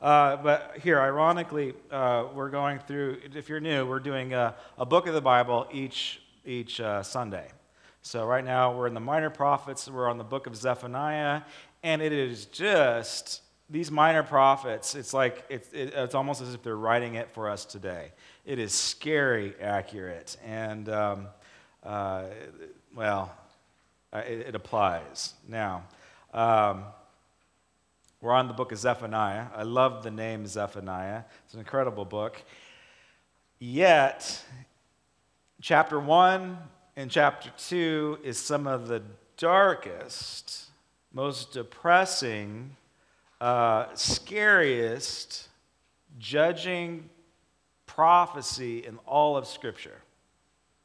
Uh, but here, ironically, uh, we're going through, if you're new, we're doing a, a book of the Bible each, each uh, Sunday. So right now, we're in the minor prophets, we're on the book of Zephaniah, and it is just these minor prophets, it's like, it's, it, it's almost as if they're writing it for us today. It is scary accurate. And, um, uh, well, uh, it, it, applies. Now, um, we're on the book of Zephaniah. I love the name Zephaniah, it's an incredible book. Yet, chapter 1 and chapter 2 is some of the darkest, most depressing, uh, scariest judging prophecy in all of Scripture.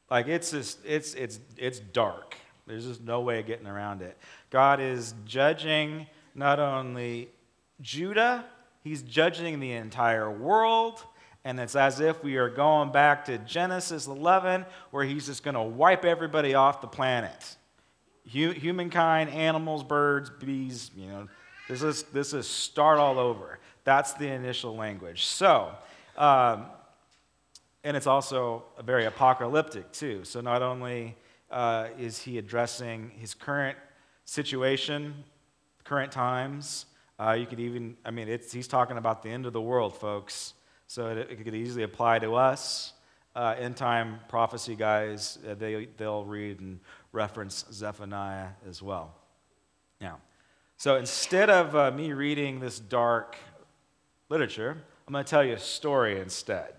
Like it's just, it's it's it's dark. There's just no way of getting around it. God is judging not only Judah, He's judging the entire world. And it's as if we are going back to Genesis 11, where he's just going to wipe everybody off the planet. Humankind, animals, birds, bees, you know, this is, this is start all over. That's the initial language. So, um, and it's also very apocalyptic too. So not only uh, is he addressing his current situation, current times, uh, you could even, I mean, he's talking about the end of the world, folks. So it, it could easily apply to us. Uh, end time prophecy guys, uh, they, they'll read and reference Zephaniah as well. Now, so instead of uh, me reading this dark literature, I'm going to tell you a story instead.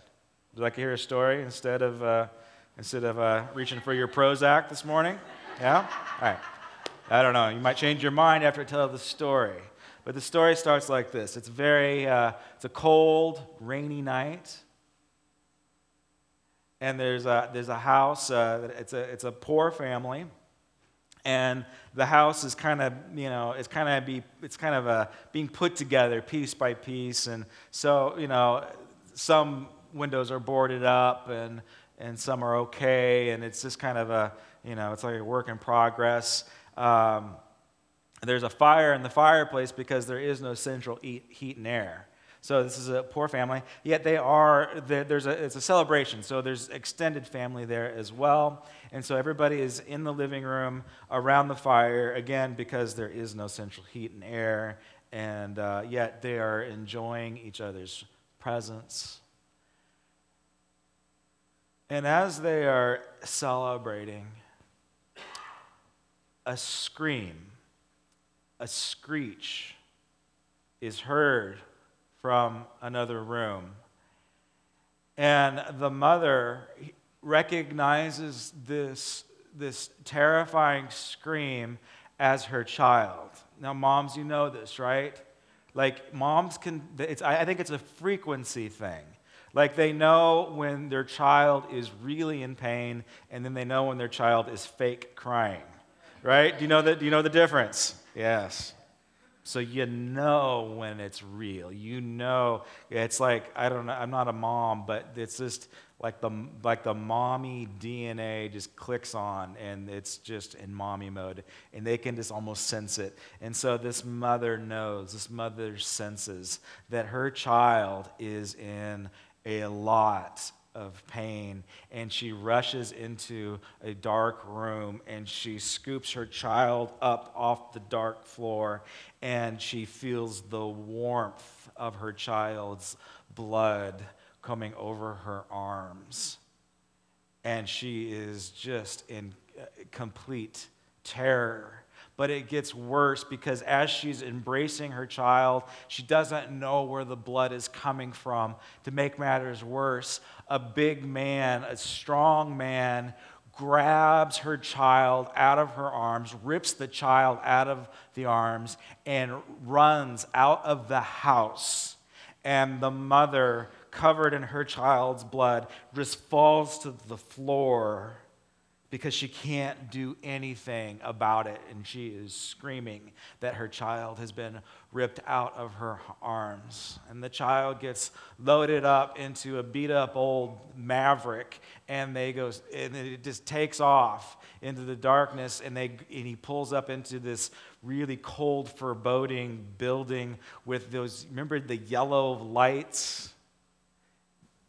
Would you like to hear a story instead of, uh, instead of uh, reaching for your Prozac this morning? Yeah? All right. I don't know. You might change your mind after I tell the story. But the story starts like this. It's very, uh, it's a cold, rainy night. And there's a, there's a house, uh, it's, a, it's a poor family and the house is kind of you know it's kind of be it's kind of a being put together piece by piece and so you know some windows are boarded up and and some are okay and it's just kind of a you know it's like a work in progress um, there's a fire in the fireplace because there is no central heat and air so this is a poor family, yet they are, there's a, it's a celebration. So there's extended family there as well. And so everybody is in the living room around the fire, again, because there is no central heat and air. And uh, yet they are enjoying each other's presence. And as they are celebrating, a scream, a screech is heard from another room. And the mother recognizes this, this terrifying scream as her child. Now, moms, you know this, right? Like, moms can, it's, I think it's a frequency thing. Like, they know when their child is really in pain, and then they know when their child is fake crying, right? Do you know the, do you know the difference? Yes. So you know when it's real. You know it's like I don't know. I'm not a mom, but it's just like the like the mommy DNA just clicks on, and it's just in mommy mode, and they can just almost sense it. And so this mother knows. This mother senses that her child is in a lot of pain and she rushes into a dark room and she scoops her child up off the dark floor and she feels the warmth of her child's blood coming over her arms. And she is just in uh, complete terror but it gets worse because as she's embracing her child, she doesn't know where the blood is coming from. To make matters worse, a big man, a strong man, grabs her child out of her arms, rips the child out of the arms, and runs out of the house. And the mother, covered in her child's blood, just falls to the floor because she can't do anything about it. And she is screaming that her child has been ripped out of her arms. And the child gets loaded up into a beat up old Maverick, and they go, and it just takes off into the darkness, and, they, and he pulls up into this really cold, foreboding building with those, remember the yellow lights?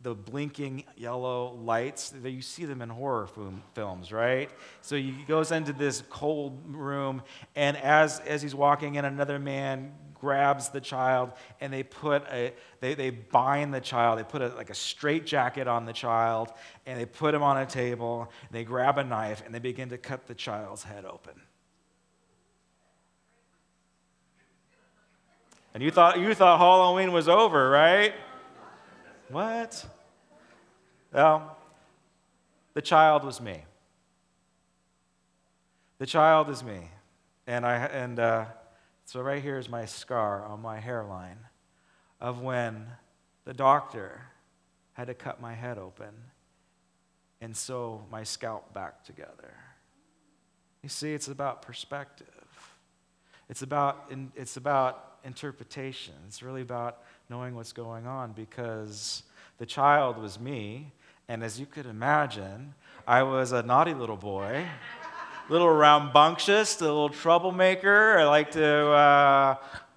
The blinking yellow lights. You see them in horror films, right? So he goes into this cold room, and as, as he's walking in, another man grabs the child and they put a they, they bind the child they put a, like a straight jacket on the child and they put him on a table they grab a knife and they begin to cut the child's head open and you thought you thought halloween was over right what well, the child was me. The child is me. And, I, and uh, so right here is my scar on my hairline of when the doctor had to cut my head open and sew my scalp back together. You see, it's about perspective. It's about, it's about interpretation. It's really about knowing what's going on because the child was me, and as you could imagine, I was a naughty little boy, a little rambunctious, a little troublemaker. I like to, uh,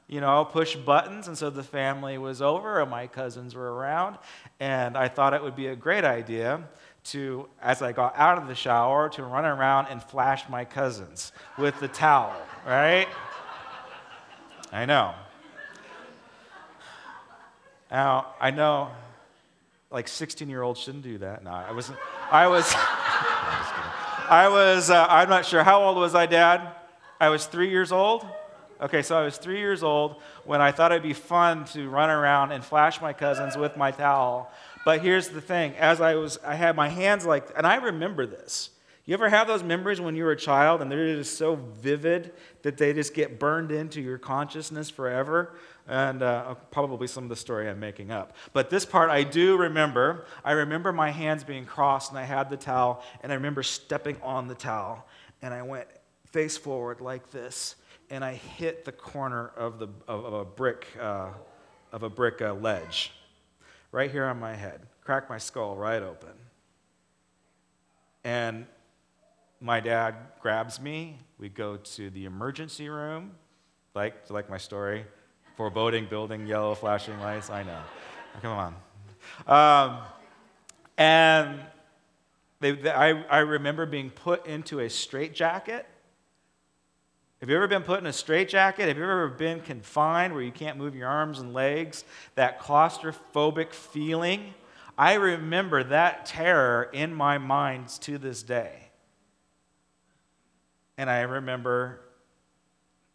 you know, push buttons. And so the family was over, and my cousins were around. And I thought it would be a great idea to, as I got out of the shower, to run around and flash my cousins with the towel, right? I know. Now, I know like 16 year olds shouldn't do that. No, I wasn't. I was. I was. Uh, I'm not sure. How old was I, Dad? I was three years old. Okay, so I was three years old when I thought it'd be fun to run around and flash my cousins with my towel. But here's the thing: as I was, I had my hands like, and I remember this. You ever have those memories when you were a child and they're just so vivid that they just get burned into your consciousness forever? And uh, probably some of the story I'm making up. But this part I do remember. I remember my hands being crossed, and I had the towel, and I remember stepping on the towel, and I went face forward like this, and I hit the corner of, the, of, of a brick, uh, of a brick uh, ledge, right here on my head, cracked my skull right open. And my dad grabs me. We go to the emergency room, like, like my story foreboding building, yellow flashing lights. I know. Come on. Um, and they, they, I, I remember being put into a straitjacket. Have you ever been put in a straitjacket? Have you ever been confined where you can't move your arms and legs? That claustrophobic feeling? I remember that terror in my mind to this day. And I remember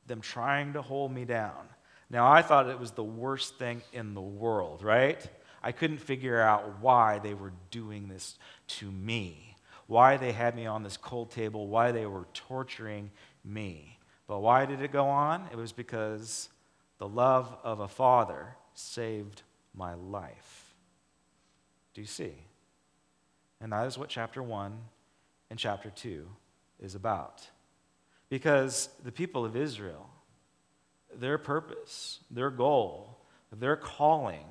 them trying to hold me down. Now, I thought it was the worst thing in the world, right? I couldn't figure out why they were doing this to me, why they had me on this cold table, why they were torturing me. But why did it go on? It was because the love of a father saved my life. Do you see? And that is what chapter 1 and chapter 2 is about. Because the people of Israel, their purpose, their goal, their calling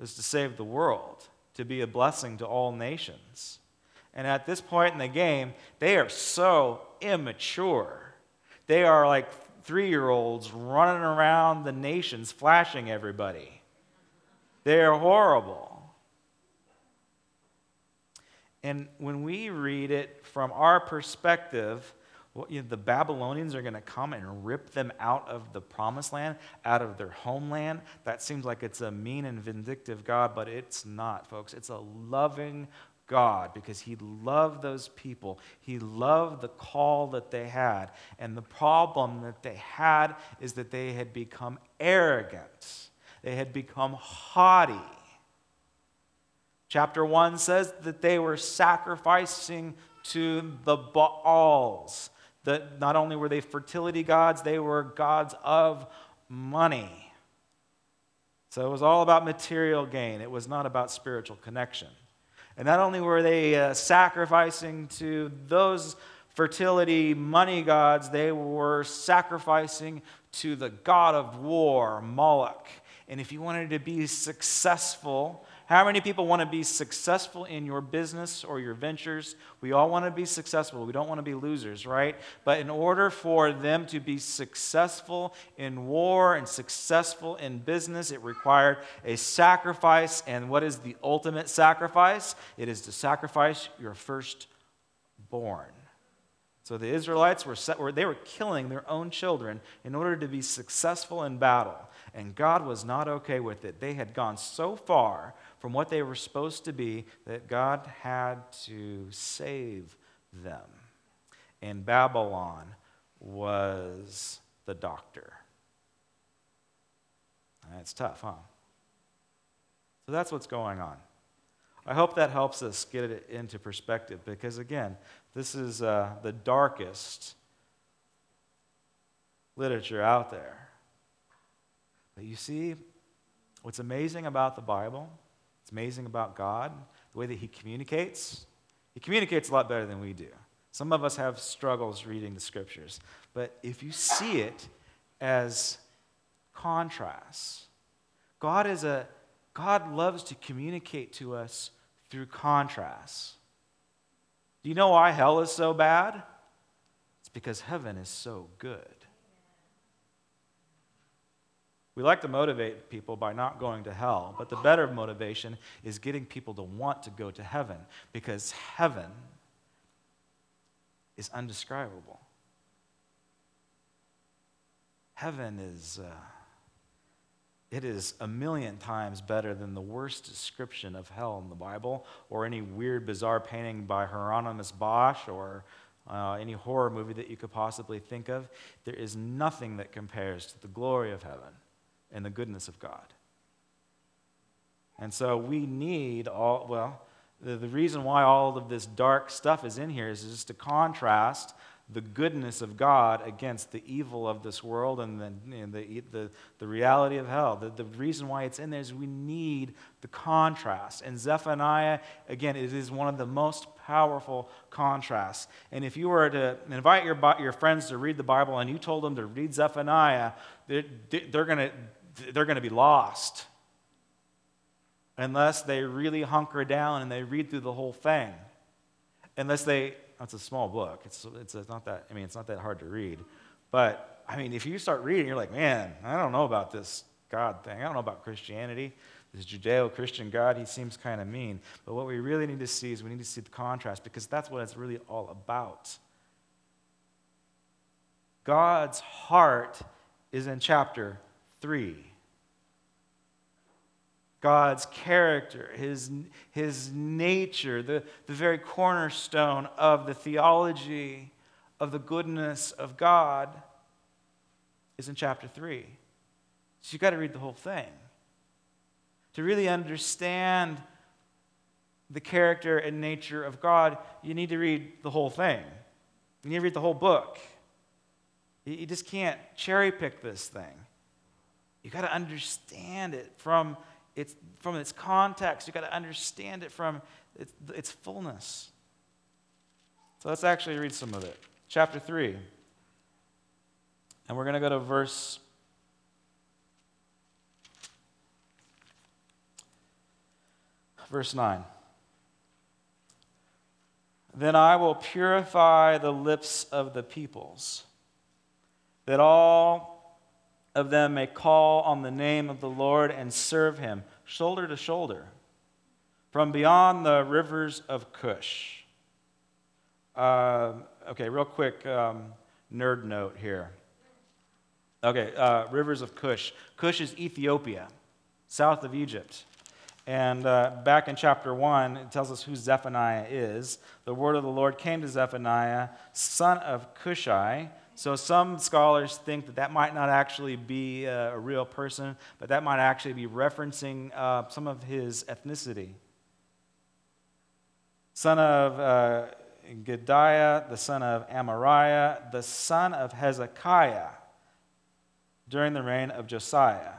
is to save the world, to be a blessing to all nations. And at this point in the game, they are so immature. They are like three year olds running around the nations, flashing everybody. They are horrible. And when we read it from our perspective, well, you know, the Babylonians are going to come and rip them out of the promised land, out of their homeland. That seems like it's a mean and vindictive God, but it's not, folks. It's a loving God because he loved those people. He loved the call that they had. And the problem that they had is that they had become arrogant, they had become haughty. Chapter 1 says that they were sacrificing to the Baals. That not only were they fertility gods, they were gods of money. So it was all about material gain, it was not about spiritual connection. And not only were they uh, sacrificing to those fertility money gods, they were sacrificing to the god of war, Moloch. And if you wanted to be successful, how many people want to be successful in your business or your ventures? We all want to be successful. We don't want to be losers, right? But in order for them to be successful in war and successful in business, it required a sacrifice. And what is the ultimate sacrifice? It is to sacrifice your firstborn. So the Israelites were, set, they were killing their own children in order to be successful in battle. And God was not okay with it. They had gone so far from what they were supposed to be that God had to save them. And Babylon was the doctor. That's tough, huh? So that's what's going on. I hope that helps us get it into perspective because, again, this is uh, the darkest literature out there. But you see, what's amazing about the Bible, amazing about God, the way that He communicates. He communicates a lot better than we do. Some of us have struggles reading the scriptures, but if you see it as contrasts, God is a God loves to communicate to us through contrasts. Do you know why hell is so bad? It's because heaven is so good. We like to motivate people by not going to hell, but the better motivation is getting people to want to go to heaven because heaven is undescribable. Heaven is. Uh, it is a million times better than the worst description of hell in the Bible or any weird, bizarre painting by Hieronymus Bosch or uh, any horror movie that you could possibly think of. There is nothing that compares to the glory of heaven and the goodness of God. And so we need all, well, the, the reason why all of this dark stuff is in here is just to contrast the goodness of God against the evil of this world and the, and the, the, the, reality of hell. The, the reason why it's in there is we need the contrast. And Zephaniah, again, it is one of the most powerful contrasts. And if you were to invite your, your friends to read the Bible and you told them to read Zephaniah, they're, they're going to they're going to be lost unless they really hunker down and they read through the whole thing. Unless they it's a small book. It's, it's, not that, I mean, it's not that hard to read. But, I mean, if you start reading, you're like, man, I don't know about this God thing. I don't know about Christianity. This Judeo Christian God, he seems kind of mean. But what we really need to see is we need to see the contrast because that's what it's really all about. God's heart is in chapter 3. God's character, his, his nature, the, the very cornerstone of the theology of the goodness of God is in chapter 3. So you've got to read the whole thing. To really understand the character and nature of God, you need to read the whole thing. You need to read the whole book. You just can't cherry pick this thing. You've got to understand it from it's from its context. You've got to understand it from its, its fullness. So let's actually read some of it. Chapter 3. And we're going to go to verse verse 9. Then I will purify the lips of the peoples, that all of them may call on the name of the Lord and serve him, shoulder to shoulder, from beyond the rivers of Cush. Uh, okay, real quick um, nerd note here. Okay, uh, rivers of Cush. Cush is Ethiopia, south of Egypt. And uh, back in chapter 1, it tells us who Zephaniah is. The word of the Lord came to Zephaniah, son of Cushai, so some scholars think that that might not actually be a, real person, but that might actually be referencing uh, some of his ethnicity. Son of uh, Gedaliah, the son of Amariah, the son of Hezekiah, during the reign of Josiah.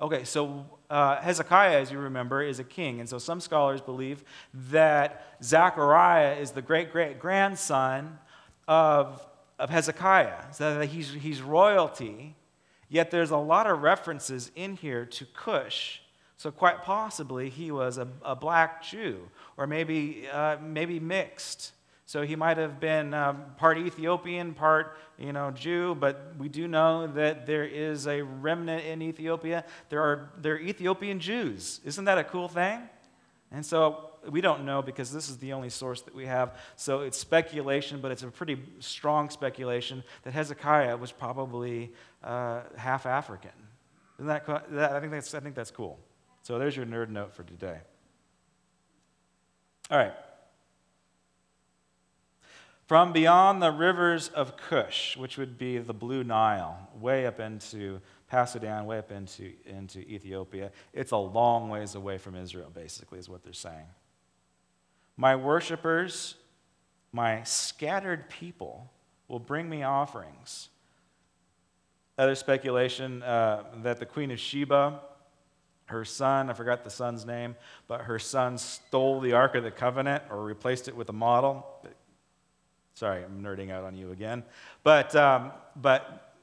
Okay, so uh, Hezekiah, as you remember, is a king. And so some scholars believe that Zechariah is the great great grandson of, of Hezekiah, so that he's, he's royalty. Yet there's a lot of references in here to Cush. So quite possibly he was a, a black Jew, or maybe, uh, maybe mixed. So he might have been um, part Ethiopian, part you know Jew, but we do know that there is a remnant in Ethiopia. There are there are Ethiopian Jews. Isn't that a cool thing? And so we don't know because this is the only source that we have. So it's speculation, but it's a pretty strong speculation that Hezekiah was probably uh, half African. Isn't that, that I think that's I think that's cool. So there's your nerd note for today. All right. From beyond the rivers of Cush, which would be the Blue Nile, way up into Sudan, way up into, into Ethiopia. It's a long ways away from Israel, basically, is what they're saying. My worshippers, my scattered people, will bring me offerings. Other speculation uh, that the Queen of Sheba, her son, I forgot the son's name, but her son stole the Ark of the Covenant or replaced it with a model. Sorry, I'm nerding out on you again. But, um, but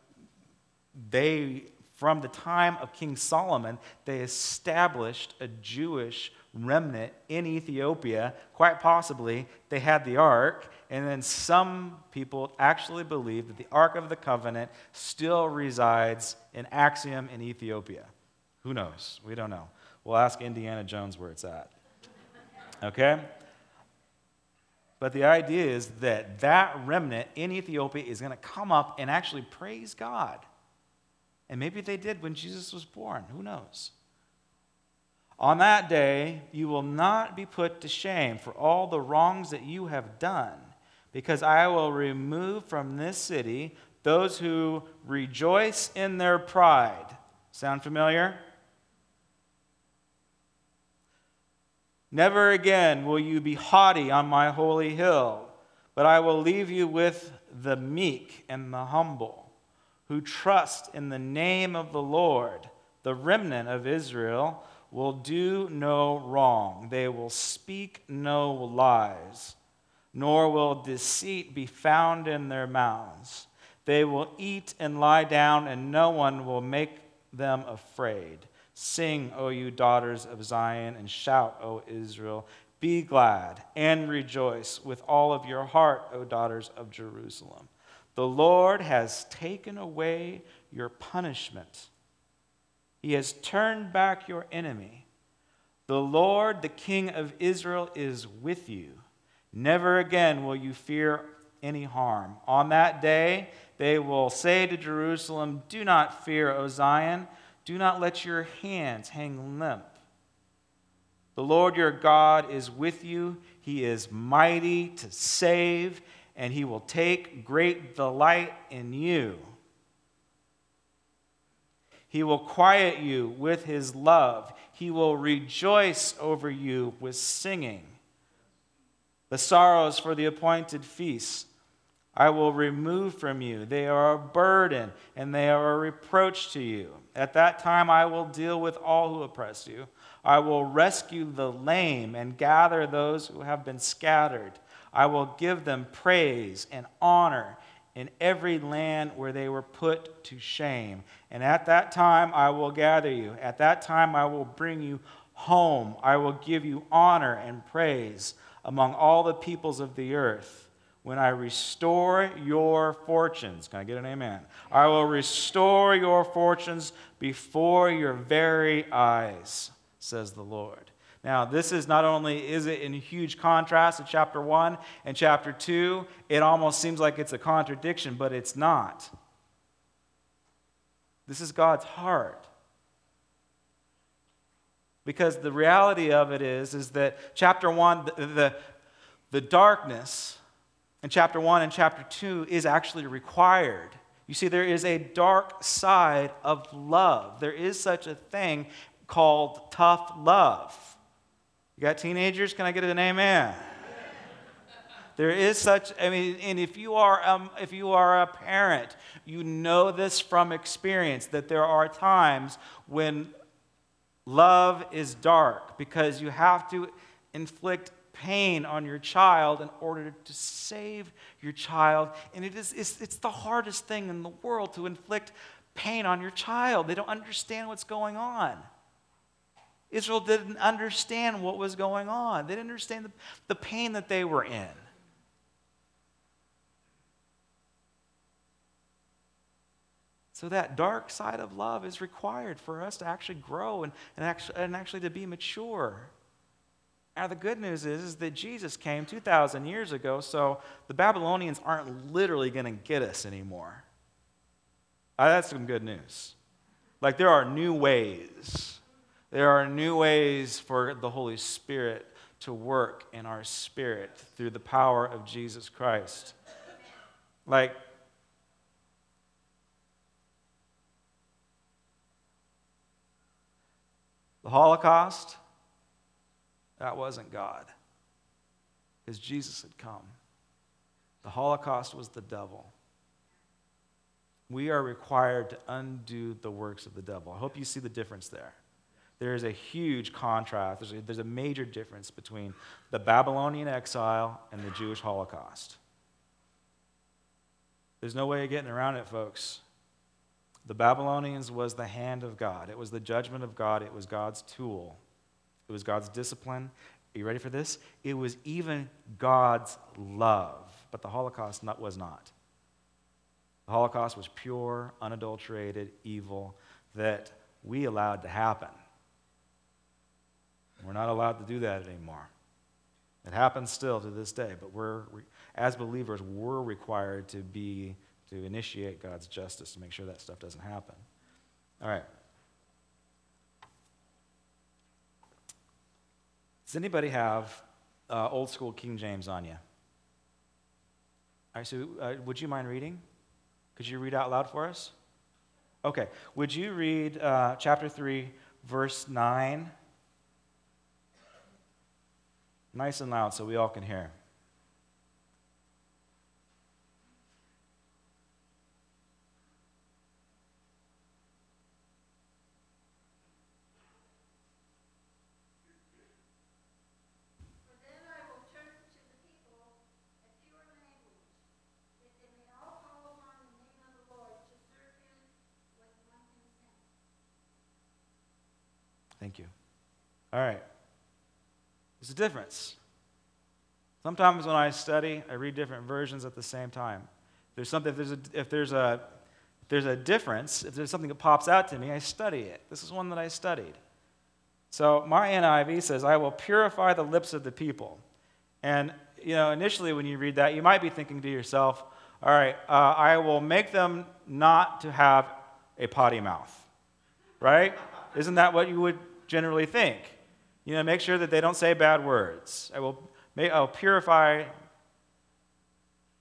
they, from the time of King Solomon, they established a Jewish remnant in Ethiopia. Quite possibly, they had the ark, and then some people actually believe that the Ark of the Covenant still resides in Axum in Ethiopia. Who knows? We don't know. We'll ask Indiana Jones where it's at. Okay? But the idea is that that remnant in Ethiopia is going to come up and actually praise God. And maybe they did when Jesus was born. Who knows? On that day, you will not be put to shame for all the wrongs that you have done, because I will remove from this city those who rejoice in their pride. Sound familiar? Never again will you be haughty on my holy hill, but I will leave you with the meek and the humble, who trust in the name of the Lord. The remnant of Israel will do no wrong, they will speak no lies, nor will deceit be found in their mouths. They will eat and lie down, and no one will make them afraid. Sing, O you daughters of Zion, and shout, O Israel. Be glad and rejoice with all of your heart, O daughters of Jerusalem. The Lord has taken away your punishment, He has turned back your enemy. The Lord, the King of Israel, is with you. Never again will you fear any harm. On that day, they will say to Jerusalem, Do not fear, O Zion. Do not let your hands hang limp. The Lord your God is with you. He is mighty to save, and he will take great delight in you. He will quiet you with his love. He will rejoice over you with singing. The sorrows for the appointed feasts I will remove from you. They are a burden and they are a reproach to you. At that time, I will deal with all who oppress you. I will rescue the lame and gather those who have been scattered. I will give them praise and honor in every land where they were put to shame. And at that time, I will gather you. At that time, I will bring you home. I will give you honor and praise among all the peoples of the earth when I restore your fortunes. Can I get an amen? I will restore your fortunes before your very eyes, says the Lord. Now, this is not only is it in huge contrast to chapter 1 and chapter 2, it almost seems like it's a contradiction, but it's not. This is God's heart. Because the reality of it is, is that chapter 1, the, the, the darkness in chapter 1 and chapter 2 is actually required. You see, there is a dark side of love. There is such a thing called tough love. You got teenagers? Can I get an amen? There is such, I mean, and if you are, um, if you are a parent, you know this from experience that there are times when love is dark because you have to inflict pain on your child in order to save your child. And it is, it's, it's the hardest thing in the world to inflict pain on your child. They don't understand what's going on. Israel didn't understand what was going on, they didn't understand the, the pain that they were in. So, that dark side of love is required for us to actually grow and, and, actually, and actually to be mature. Now, the good news is, is that Jesus came 2,000 years ago, so the Babylonians aren't literally going to get us anymore. Uh, that's some good news. Like, there are new ways. There are new ways for the Holy Spirit to work in our spirit through the power of Jesus Christ. Like, the Holocaust that wasn't God. Because Jesus had come. The Holocaust was the devil. We are required to undo the works of the devil. I hope you see the difference there. There is a huge contrast, there's a, there's a major difference between the Babylonian exile and the Jewish Holocaust. There's no way of getting around it, folks. The Babylonians was the hand of God, it was the judgment of God, it was God's tool it was God's discipline. Are you ready for this? It was even God's love, but the Holocaust not, was not. The Holocaust was pure, unadulterated evil that we allowed to happen. We're not allowed to do that anymore. It happens still to this day, but we're, as believers, we're required to be, to initiate God's justice to make sure that stuff doesn't happen. All right. Does anybody have uh, old school King James on you? All right, so uh, would you mind reading? Could you read out loud for us? Okay. Would you read uh, chapter 3, verse 9? Nice and loud so we all can hear. Thank you. All right. There's a difference. Sometimes when I study, I read different versions at the same time. There's something, if there's a, if there's a, if there's a difference, if there's something that pops out to me, I study it. This is one that I studied. So my NIV says, I will purify the lips of the people. And, you know, initially when you read that, you might be thinking to yourself, all right, uh, I will make them not to have a potty mouth. Right? Isn't that what you would generally think. You know, make sure that they don't say bad words. I will I'll purify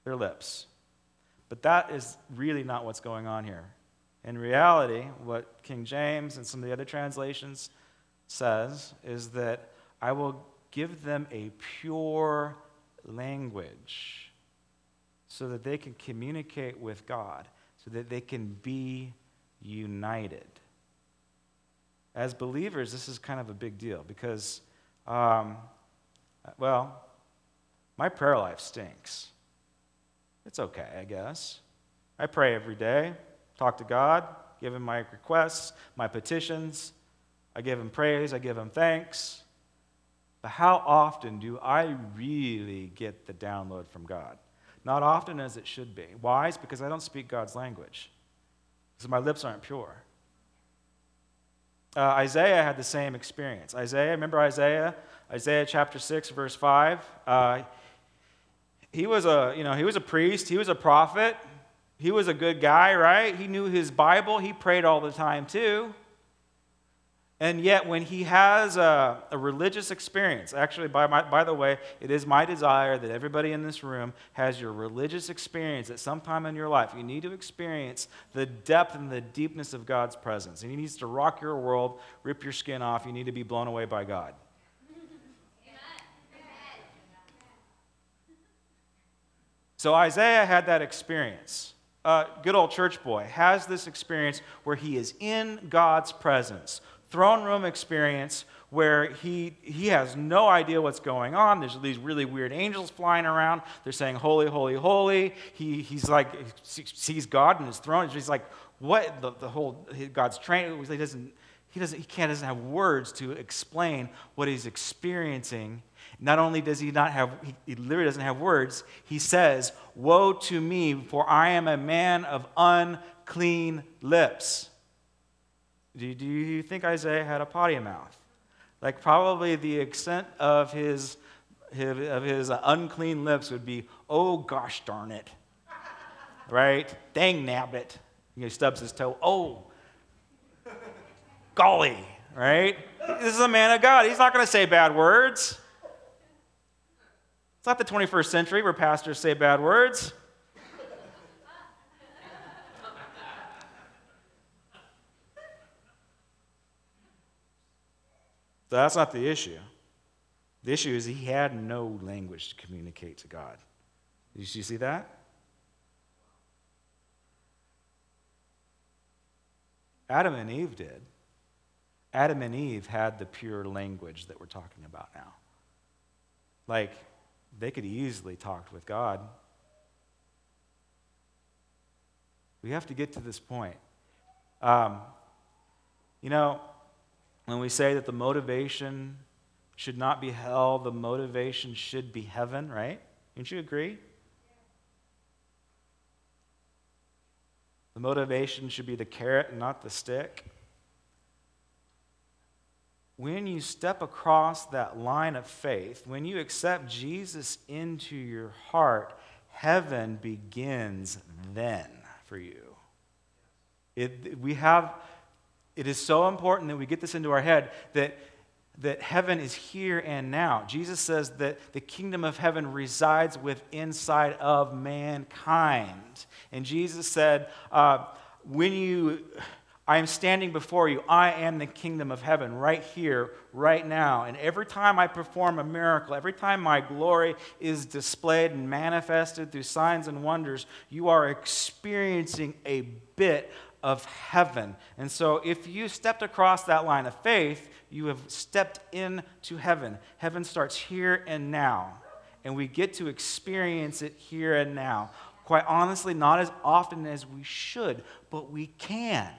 their lips. But that is really not what's going on here. In reality, what King James and some of the other translations says is that I will give them a pure language so that they can communicate with God, so that they can be united as believers, this is kind of a big deal because, um, well, my prayer life stinks. It's okay, I guess. I pray every day, talk to God, give Him my requests, my petitions. I give Him praise, I give Him thanks. But how often do I really get the download from God? Not often as it should be. Why? It's because I don't speak God's language, because my lips aren't pure. Uh, Isaiah had the same experience. Isaiah, remember Isaiah? Isaiah chapter 6, verse 5. Uh, he was a, you know, he was a priest, he was a prophet, he was a good guy, right? He knew his Bible, he prayed all the time too. And yet, when he has a, a religious experience, actually, by, my, by the way, it is my desire that everybody in this room has your religious experience at some time in your life. You need to experience the depth and the deepness of God's presence. And He needs to rock your world, rip your skin off. You need to be blown away by God. So Isaiah had that experience. Uh, good old church boy has this experience where he is in God's presence throne room experience where he, he has no idea what's going on. There's these really weird angels flying around. They're saying, Holy, holy, holy. He, he's like, he sees God in his throne. He's like, What? The, the whole, God's train. He doesn't, he, doesn't, he can't, doesn't have words to explain what he's experiencing. Not only does he not have, he, he literally doesn't have words, he says, Woe to me, for I am a man of unclean lips. Do, do you think Isaiah had a potty mouth? Like, probably the extent of his, his, of his unclean lips would be, oh gosh darn it. right? Dang nabbit. He stubs his toe. Oh, golly. Right? This is a man of God. He's not going to say bad words. It's not the 21st century where pastors say bad words. That's not the issue. The issue is he had no language to communicate to God. Did you see that? Adam and Eve did. Adam and Eve had the pure language that we're talking about now. Like, they could easily talk with God. We have to get to this point. Um, you know, when we say that the motivation should not be hell, the motivation should be heaven, right? Don't you agree? The motivation should be the carrot and not the stick. When you step across that line of faith, when you accept Jesus into your heart, heaven begins then for you. It, we have it is so important that we get this into our head that, that heaven is here and now. Jesus says that the kingdom of heaven resides with inside of mankind. And Jesus said, uh, when you I am standing before you. I am the kingdom of heaven right here, right now. And every time I perform a miracle, every time my glory is displayed and manifested through signs and wonders, you are experiencing a bit of heaven. And so if you stepped across that line of faith, you have stepped into heaven. Heaven starts here and now, and we get to experience it here and now. Quite honestly, not as often as we should, but we can.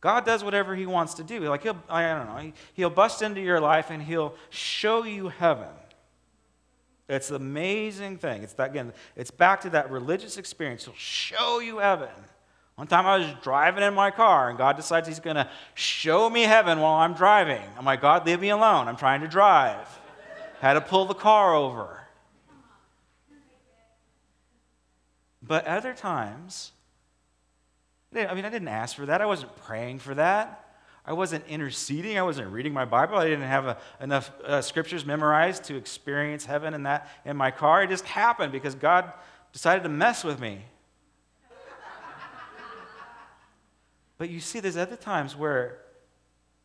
God does whatever He wants to do. Like he'll, I don't know, He'll bust into your life and He'll show you heaven. It's an amazing thing. It's that, again, it's back to that religious experience. He'll show you heaven. One time I was driving in my car, and God decides He's going to show me heaven while I'm driving. I'm like, God, leave me alone. I'm trying to drive. Had to pull the car over. But other times, I mean, I didn't ask for that. I wasn't praying for that. I wasn't interceding. I wasn't reading my Bible. I didn't have a, enough uh, scriptures memorized to experience heaven in that in my car. It just happened because God decided to mess with me. but you see, there's other times where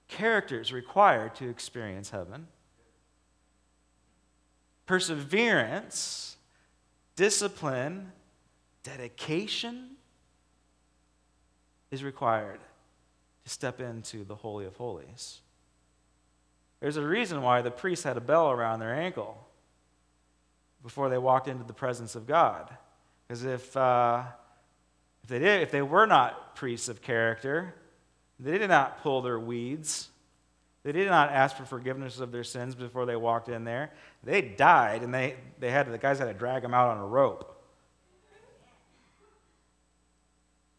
character is required to experience heaven. Perseverance, discipline, dedication is required to step into the Holy of Holies. There's a reason why the priests had a bell around their ankle before they walked into the presence of God. Because if, uh, if, they did, if they were not priests of character, they did not pull their weeds. They did not ask for forgiveness of their sins before they walked in there. They died, and they, they had, the guys had to drag them out on a rope.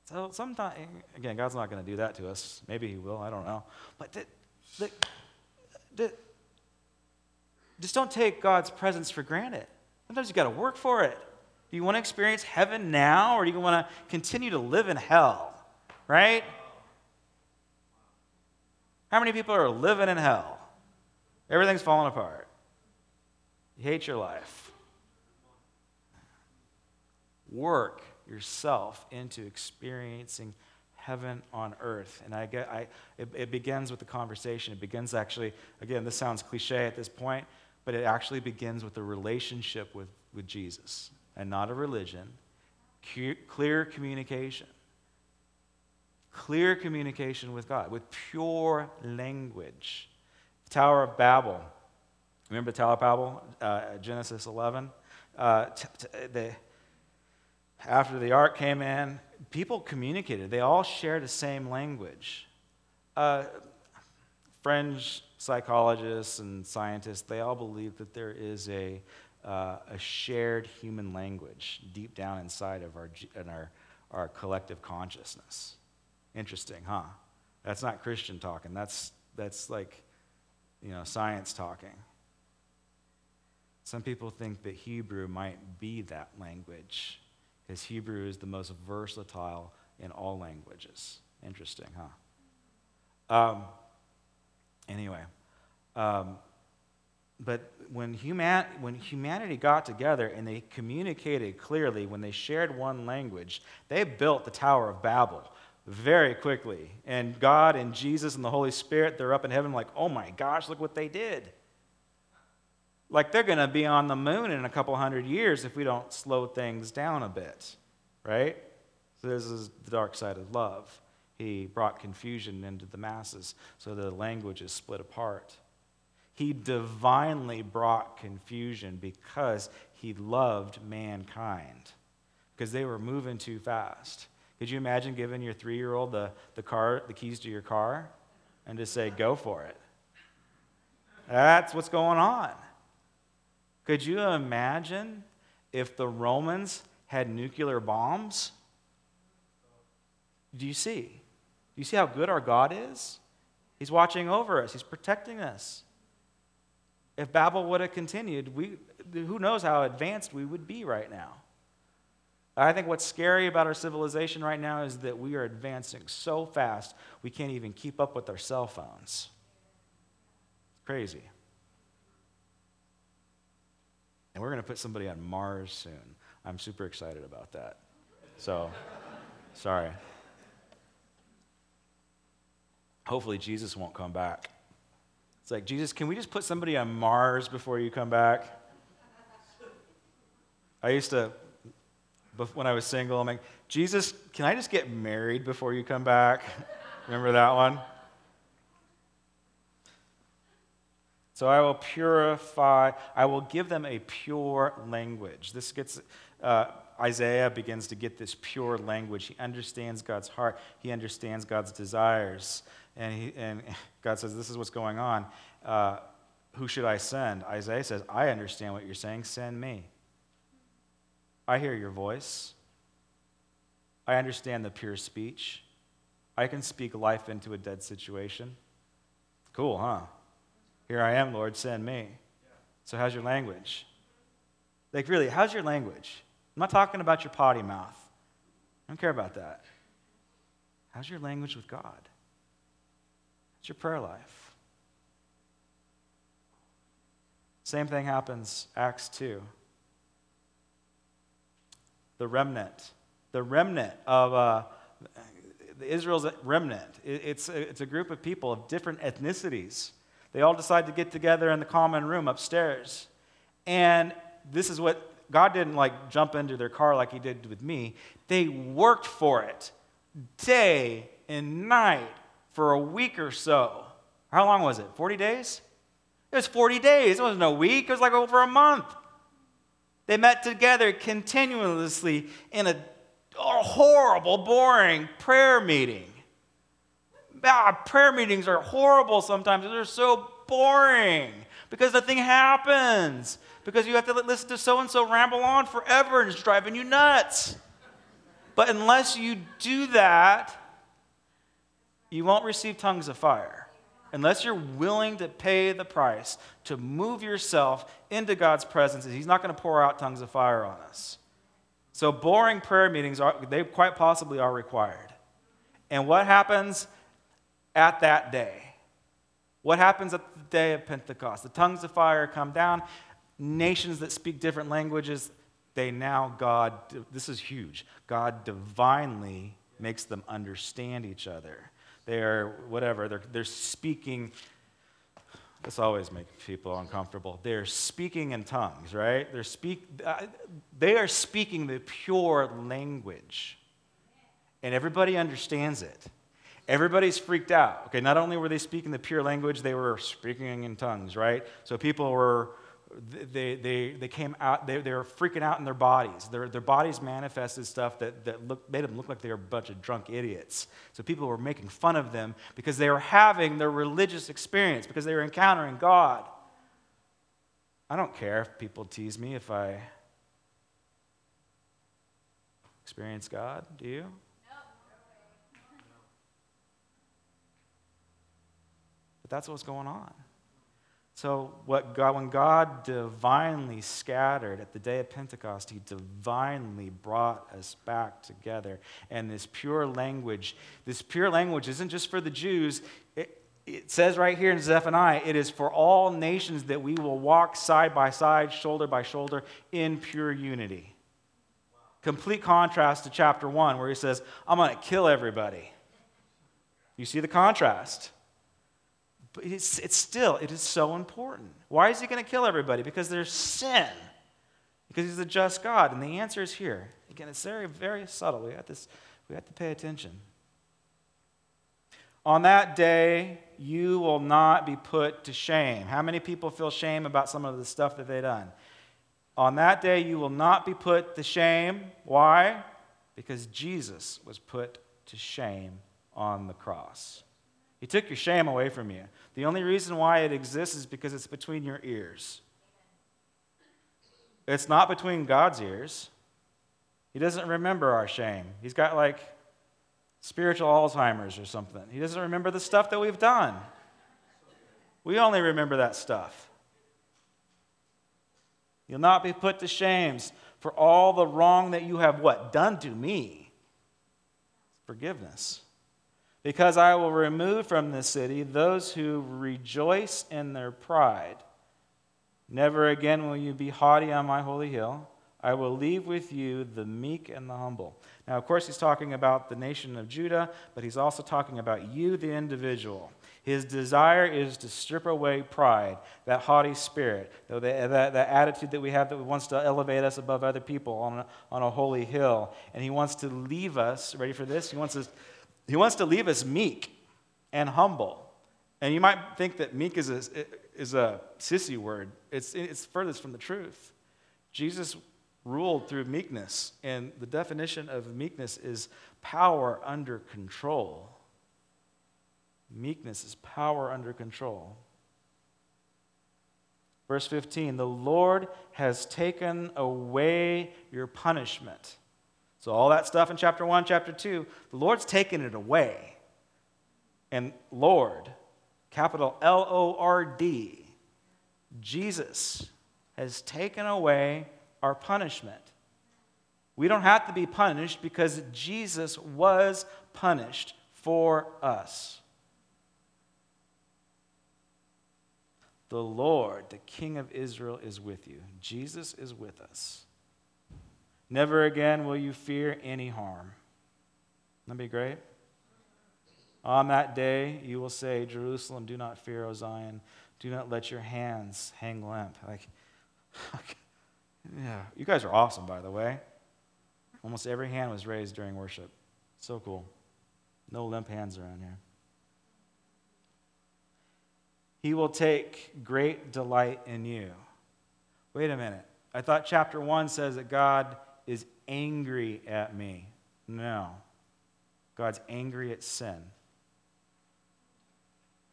So sometimes, again, God's not going to do that to us. Maybe He will. I don't know. But the, the, the, just don't take God's presence for granted. Sometimes you got to work for it. Do you want to experience heaven now, or do you want to continue to live in hell? Right? How many people are living in hell? Everything's falling apart. You hate your life. Work yourself into experiencing heaven on earth. And I get, I, it, it begins with the conversation. It begins actually, again, this sounds cliche at this point, but it actually begins with a relationship with, with Jesus and not a religion. clear communication. clear communication with God, with pure language. Tower of Babel. Remember the Tower of Babel, uh, Genesis 11? Uh, t- t- the, after the ark came in, people communicated. They all shared the same language. Uh, fringe psychologists and scientists, they all believe that there is a, uh, a shared human language deep down inside of our, in our, our collective consciousness. Interesting, huh? That's not Christian talking. That's, that's like, you know, science talking. Some people think that Hebrew might be that language because Hebrew is the most versatile in all languages. Interesting, huh? Um, anyway, um, but when, human, when humanity got together and they communicated clearly, when they shared one language, they built the Tower of Babel very quickly. And God and Jesus and the Holy Spirit, they're up in heaven like, oh my gosh, look what they did. Like they're going to be on the moon in a couple hundred years if we don't slow things down a bit, right? So this is the dark side of love. He brought confusion into the masses so the language is split apart. He divinely brought confusion because he loved mankind, because they were moving too fast. Could you imagine giving your three year old the, the, car, the keys to your car and just say, go for it? That's what's going on. Could you imagine if the Romans had nuclear bombs? Do you see? Do you see how good our God is? He's watching over us, He's protecting us. If Babel would have continued, we, who knows how advanced we would be right now. I think what's scary about our civilization right now is that we are advancing so fast we can't even keep up with our cell phones. It's crazy. And we're going to put somebody on Mars soon. I'm super excited about that. So, sorry. Hopefully, Jesus won't come back. It's like, Jesus, can we just put somebody on Mars before you come back? I used to, when I was single, I'm like, Jesus, can I just get married before you come back? Remember that one? So I will purify, I will give them a pure language. This gets, uh, Isaiah begins to get this pure language. He understands God's heart, he understands God's desires. And, he, and God says, This is what's going on. Uh, who should I send? Isaiah says, I understand what you're saying. Send me. I hear your voice. I understand the pure speech. I can speak life into a dead situation. Cool, huh? Here I am, Lord, send me. So, how's your language? Like, really, how's your language? I'm not talking about your potty mouth. I don't care about that. How's your language with God? It's your prayer life. Same thing happens, Acts 2. The remnant, the remnant of uh, Israel's remnant. It's, it's a group of people of different ethnicities. They all decide to get together in the common room upstairs. And this is what God didn't like jump into their car like he did with me. They worked for it day and night for a week or so. How long was it? 40 days? It was 40 days. It wasn't a week, it was like over a month. They met together continuously in a, a horrible, boring prayer meeting. Ah, prayer meetings are horrible sometimes. They're so boring because nothing happens. Because you have to listen to so and so ramble on forever and it's driving you nuts. But unless you do that, you won't receive tongues of fire unless you're willing to pay the price to move yourself into God's presence. He's not going to pour out tongues of fire on us. So boring prayer meetings are they quite possibly are required. And what happens at that day? What happens at the day of Pentecost? The tongues of fire come down. Nations that speak different languages, they now God this is huge. God divinely makes them understand each other. They are whatever, they're, they're speaking. This always makes people uncomfortable. They're speaking in tongues, right? They're speak, uh, they are speaking the pure language. And everybody understands it. Everybody's freaked out. Okay, not only were they speaking the pure language, they were speaking in tongues, right? So people were, they, they, they came out, they, they were freaking out in their bodies. Their, their bodies manifested stuff that, that looked, made them look like they were a bunch of drunk idiots. So people were making fun of them because they were having their religious experience, because they were encountering God. I don't care if people tease me if I experience God. Do you? That's what's going on. So, what God, when God divinely scattered at the day of Pentecost, He divinely brought us back together. And this pure language, this pure language isn't just for the Jews. It, it says right here in Zephaniah, it is for all nations that we will walk side by side, shoulder by shoulder, in pure unity. Complete contrast to chapter 1, where he says, I'm going to kill everybody. You see the contrast. But it's, it's still, it is so important. Why is he going to kill everybody? Because there's sin. Because he's a just God. And the answer is here. Again, it's very, very subtle. We have, this, we have to pay attention. On that day, you will not be put to shame. How many people feel shame about some of the stuff that they've done? On that day, you will not be put to shame. Why? Because Jesus was put to shame on the cross. He took your shame away from you. The only reason why it exists is because it's between your ears. It's not between God's ears. He doesn't remember our shame. He's got like spiritual Alzheimer's or something. He doesn't remember the stuff that we've done. We only remember that stuff. You'll not be put to shames for all the wrong that you have what? Done to me. Forgiveness. Because I will remove from the city those who rejoice in their pride. Never again will you be haughty on my holy hill. I will leave with you the meek and the humble. Now, of course, he's talking about the nation of Judah, but he's also talking about you, the individual. His desire is to strip away pride, that haughty spirit, that, that, that attitude that we have that wants to elevate us above other people on a, on a holy hill. And he wants to leave us, ready for this? He wants, us, he wants to leave us meek and humble. And you might think that meek is a, is a sissy word, it's, it's furthest from the truth. Jesus ruled through meekness, and the definition of meekness is power under control. Meekness is power under control. Verse 15 The Lord has taken away your punishment. So, all that stuff in chapter 1, chapter 2, the Lord's taken it away. And Lord, capital L O R D, Jesus has taken away our punishment. We don't have to be punished because Jesus was punished for us. The Lord, the King of Israel, is with you. Jesus is with us. Never again will you fear any harm. That'd be great. On that day, you will say, Jerusalem, do not fear, O Zion. Do not let your hands hang limp. Like, yeah, you guys are awesome, by the way. Almost every hand was raised during worship. So cool. No limp hands around here. He will take great delight in you. Wait a minute. I thought chapter 1 says that God is angry at me. No. God's angry at sin.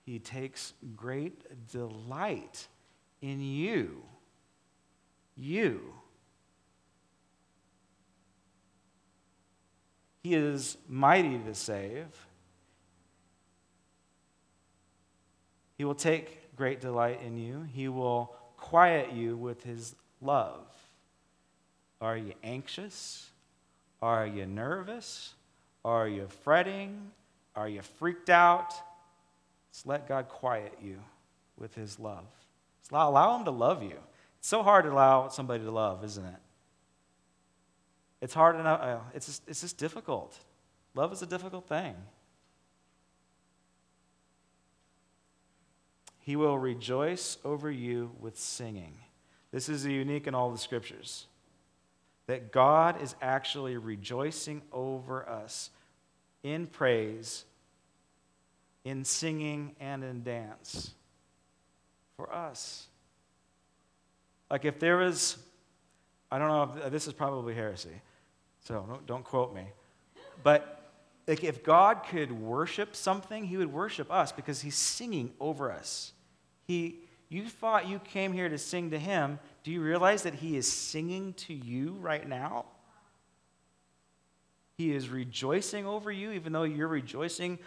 He takes great delight in you. You. He is mighty to save. He will take great delight in you. He will quiet you with his love. Are you anxious? Are you nervous? Are you fretting? Are you freaked out? Just let God quiet you with his love. Allow, allow him to love you. It's so hard to allow somebody to love, isn't it? It's hard enough. Uh, it's just, it's just difficult. Love is a difficult thing. He will rejoice over you with singing. This is unique in all the scriptures. That God is actually rejoicing over us in praise in singing and in dance for us. Like if there is, I don't know, if, this is probably heresy, so don't, don't quote me. But like if God could worship something, he would worship us because he's singing over us. He, you thought you came here to sing to him. Do you realize that he is singing to you right now? He is rejoicing over you, even though you're rejoicing.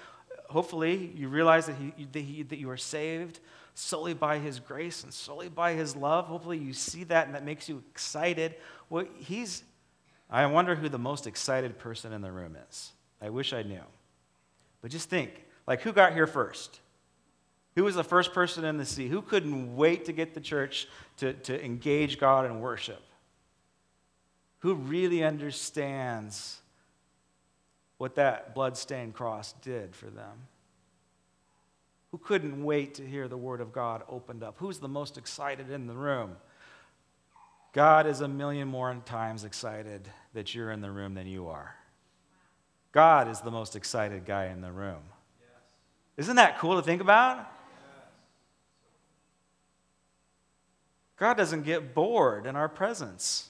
Hopefully, you realize that, he, that, he, that you are saved solely by his grace and solely by his love. Hopefully, you see that and that makes you excited. Well, he's, I wonder who the most excited person in the room is. I wish I knew. But just think like, who got here first? Who was the first person in the sea? Who couldn't wait to get the church to, to engage God in worship? Who really understands what that bloodstained cross did for them? Who couldn't wait to hear the word of God opened up? Who's the most excited in the room? God is a million more times excited that you're in the room than you are. God is the most excited guy in the room. Isn't that cool to think about? God doesn't get bored in our presence.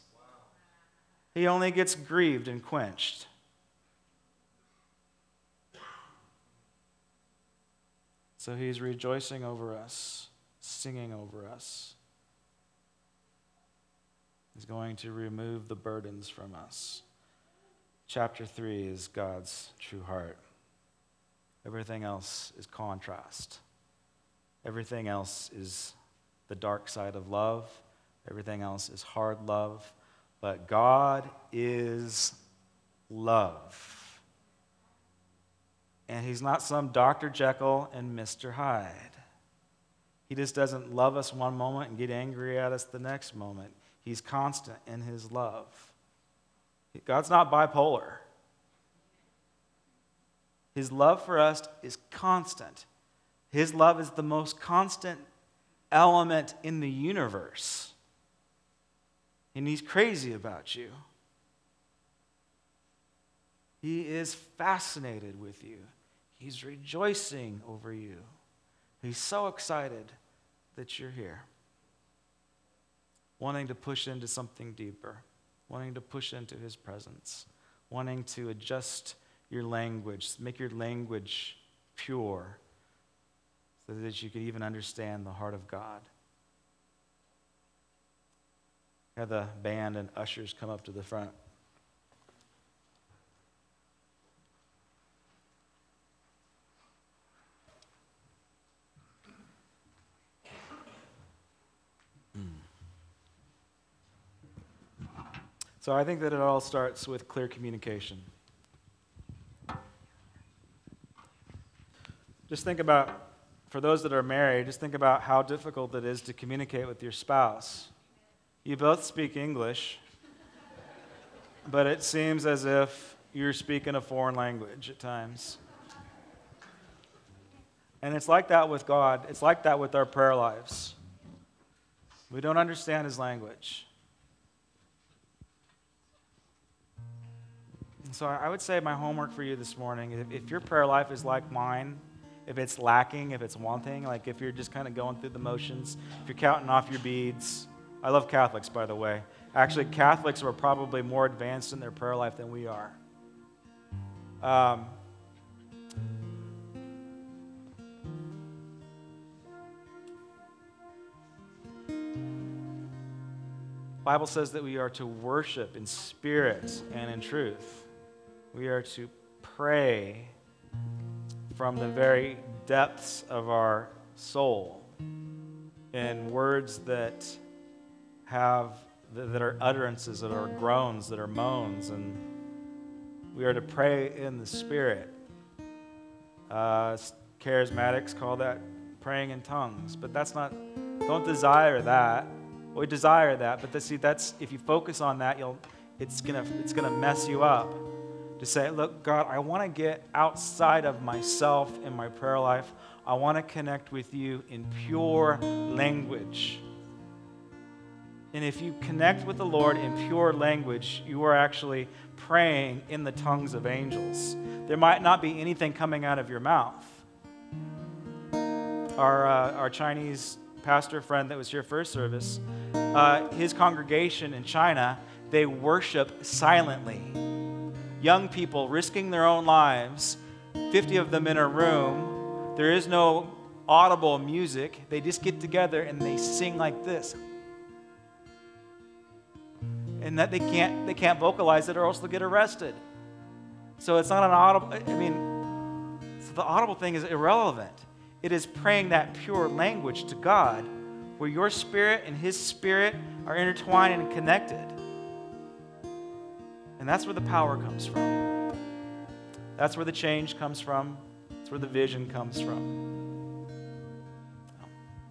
He only gets grieved and quenched. So he's rejoicing over us, singing over us. He's going to remove the burdens from us. Chapter 3 is God's true heart. Everything else is contrast. Everything else is the dark side of love. Everything else is hard love. But God is love. And he's not some Dr. Jekyll and Mr. Hyde. He just doesn't love us one moment and get angry at us the next moment. He's constant in his love. God's not bipolar. His love for us is constant. His love is the most constant element in the universe. And he's crazy about you. He is fascinated with you. He's rejoicing over you. He's so excited that you're here, wanting to push into something deeper, wanting to push into His presence, wanting to adjust your language, make your language pure so that you could even understand the heart of God. Have the band and ushers come up to the front. So I think that it all starts with clear communication. Just think about, for those that are married, just think about how difficult it is to communicate with your spouse. You both speak English, but it seems as if you're speaking a foreign language at times. And it's like that with God, it's like that with our prayer lives. We don't understand His language. So I would say my homework for you this morning, if, if your prayer life is like mine, if it's lacking, if it's wanting, like if you're just kind of going through the motions, if you're counting off your beads. I love Catholics, by the way. Actually, Catholics are probably more advanced in their prayer life than we are. Um, Bible says that we are to worship in spirit and in truth. We are to pray from the very depths of our soul in words that have that are utterances that are groans that are moans. And we are to pray in the spirit. Uh, charismatics call that praying in tongues but that's not don't desire that. We desire that but the, see that's if you focus on that you'll it's gonna it's gonna mess you up to say, Look, God, I want to get outside of myself in my prayer life. I want to connect with you in pure language. And if you connect with the Lord in pure language, you are actually praying in the tongues of angels. There might not be anything coming out of your mouth, our, uh, our Chinese pastor friend that was here first service, uh, his congregation in China, they worship silently. Young people risking their own lives, 50 of them in a room. There is no audible music. They just get together and they sing like this. And that they can't they can't vocalize it or else they'll get arrested. So it's not an audible I mean so the audible thing is irrelevant. It is praying that pure language to God where your spirit and his spirit are intertwined and connected. And that's where the power comes from. That's where the change comes from. That's where the vision comes from.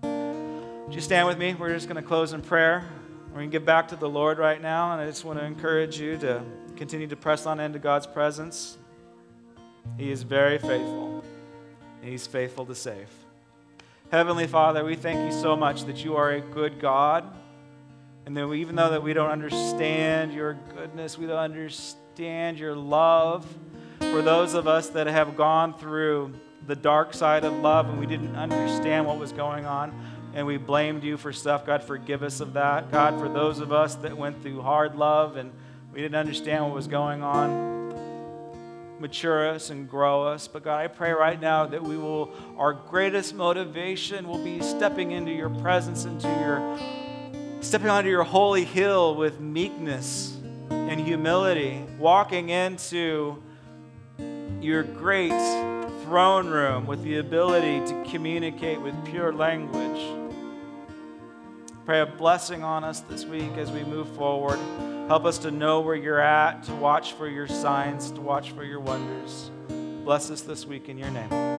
Would you stand with me? We're just going to close in prayer. We're going to get back to the Lord right now, and I just want to encourage you to continue to press on into God's presence. He is very faithful, He's faithful to save. Heavenly Father, we thank you so much that you are a good God, and that we, even though that we don't understand your goodness, we don't understand your love, for those of us that have gone through the dark side of love and we didn't understand what was going on, and we blamed you for stuff. God, forgive us of that. God, for those of us that went through hard love and we didn't understand what was going on, mature us and grow us. But God, I pray right now that we will, our greatest motivation will be stepping into your presence, into your, stepping onto your holy hill with meekness and humility, walking into your great throne room with the ability to communicate with pure language. Pray a blessing on us this week as we move forward. Help us to know where you're at, to watch for your signs, to watch for your wonders. Bless us this week in your name.